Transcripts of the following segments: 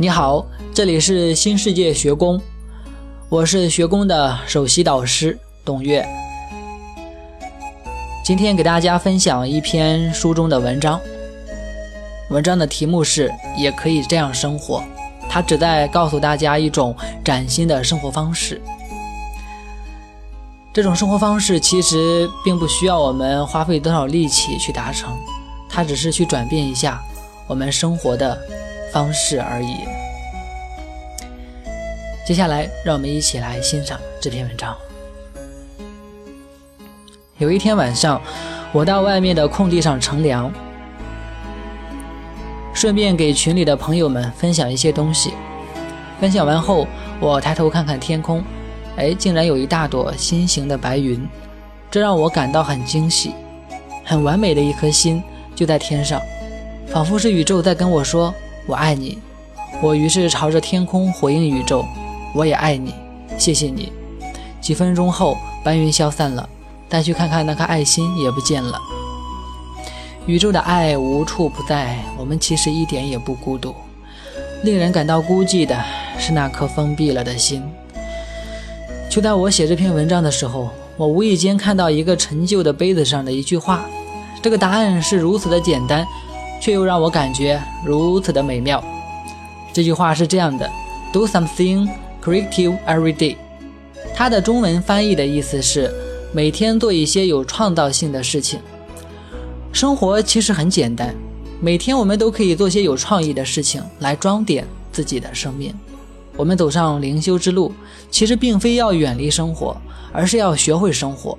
你好，这里是新世界学宫，我是学宫的首席导师董月。今天给大家分享一篇书中的文章，文章的题目是“也可以这样生活”，它旨在告诉大家一种崭新的生活方式。这种生活方式其实并不需要我们花费多少力气去达成，它只是去转变一下我们生活的方式而已。接下来，让我们一起来欣赏这篇文章。有一天晚上，我到外面的空地上乘凉，顺便给群里的朋友们分享一些东西。分享完后，我抬头看看天空，哎，竟然有一大朵心形的白云，这让我感到很惊喜。很完美的一颗心就在天上，仿佛是宇宙在跟我说：“我爱你。”我于是朝着天空回应宇宙：“我也爱你，谢谢你。”几分钟后，白云消散了。再去看看那颗爱心也不见了。宇宙的爱无处不在，我们其实一点也不孤独。令人感到孤寂的是那颗封闭了的心。就在我写这篇文章的时候，我无意间看到一个陈旧的杯子上的一句话。这个答案是如此的简单，却又让我感觉如此的美妙。这句话是这样的：Do something creative every day。它的中文翻译的意思是。每天做一些有创造性的事情。生活其实很简单，每天我们都可以做些有创意的事情来装点自己的生命。我们走上灵修之路，其实并非要远离生活，而是要学会生活。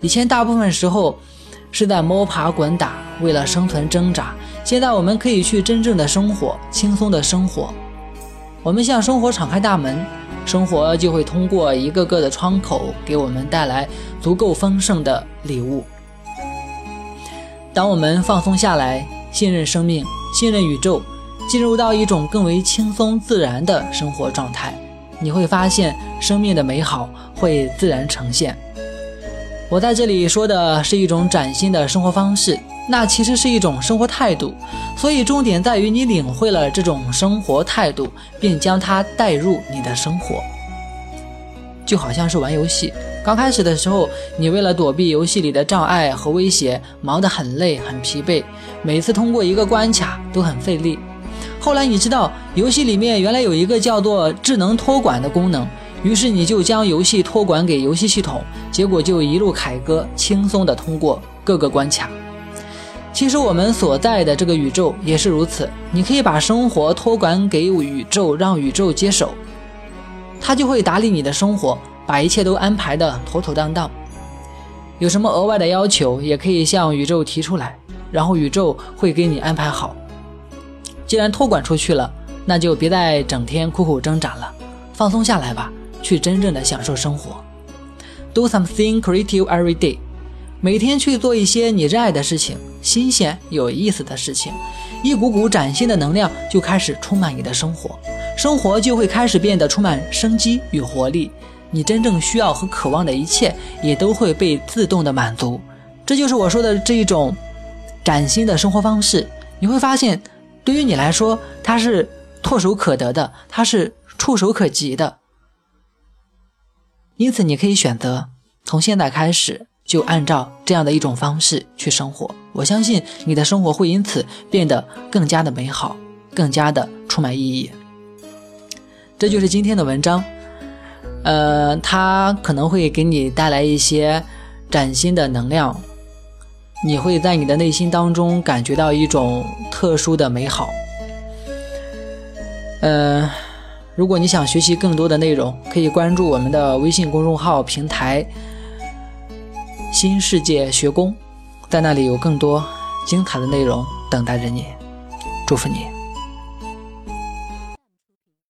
以前大部分时候是在摸爬滚打，为了生存挣扎。现在我们可以去真正的生活，轻松的生活。我们向生活敞开大门。生活就会通过一个个的窗口，给我们带来足够丰盛的礼物。当我们放松下来，信任生命，信任宇宙，进入到一种更为轻松自然的生活状态，你会发现生命的美好会自然呈现。我在这里说的是一种崭新的生活方式。那其实是一种生活态度，所以重点在于你领会了这种生活态度，并将它带入你的生活。就好像是玩游戏，刚开始的时候，你为了躲避游戏里的障碍和威胁，忙得很累很疲惫，每次通过一个关卡都很费力。后来你知道游戏里面原来有一个叫做智能托管的功能，于是你就将游戏托管给游戏系统，结果就一路凯歌，轻松地通过各个关卡。其实我们所在的这个宇宙也是如此，你可以把生活托管给宇宙，让宇宙接手，它就会打理你的生活，把一切都安排的妥妥当当。有什么额外的要求，也可以向宇宙提出来，然后宇宙会给你安排好。既然托管出去了，那就别再整天苦苦挣扎了，放松下来吧，去真正的享受生活。Do something creative every day。每天去做一些你热爱的事情，新鲜有意思的事情，一股股崭新的能量就开始充满你的生活，生活就会开始变得充满生机与活力。你真正需要和渴望的一切也都会被自动的满足。这就是我说的这一种崭新的生活方式。你会发现，对于你来说，它是唾手可得的，它是触手可及的。因此，你可以选择从现在开始。就按照这样的一种方式去生活，我相信你的生活会因此变得更加的美好，更加的充满意义。这就是今天的文章，呃，它可能会给你带来一些崭新的能量，你会在你的内心当中感觉到一种特殊的美好。呃，如果你想学习更多的内容，可以关注我们的微信公众号平台。新世界学宫，在那里有更多精彩的内容等待着你。祝福你。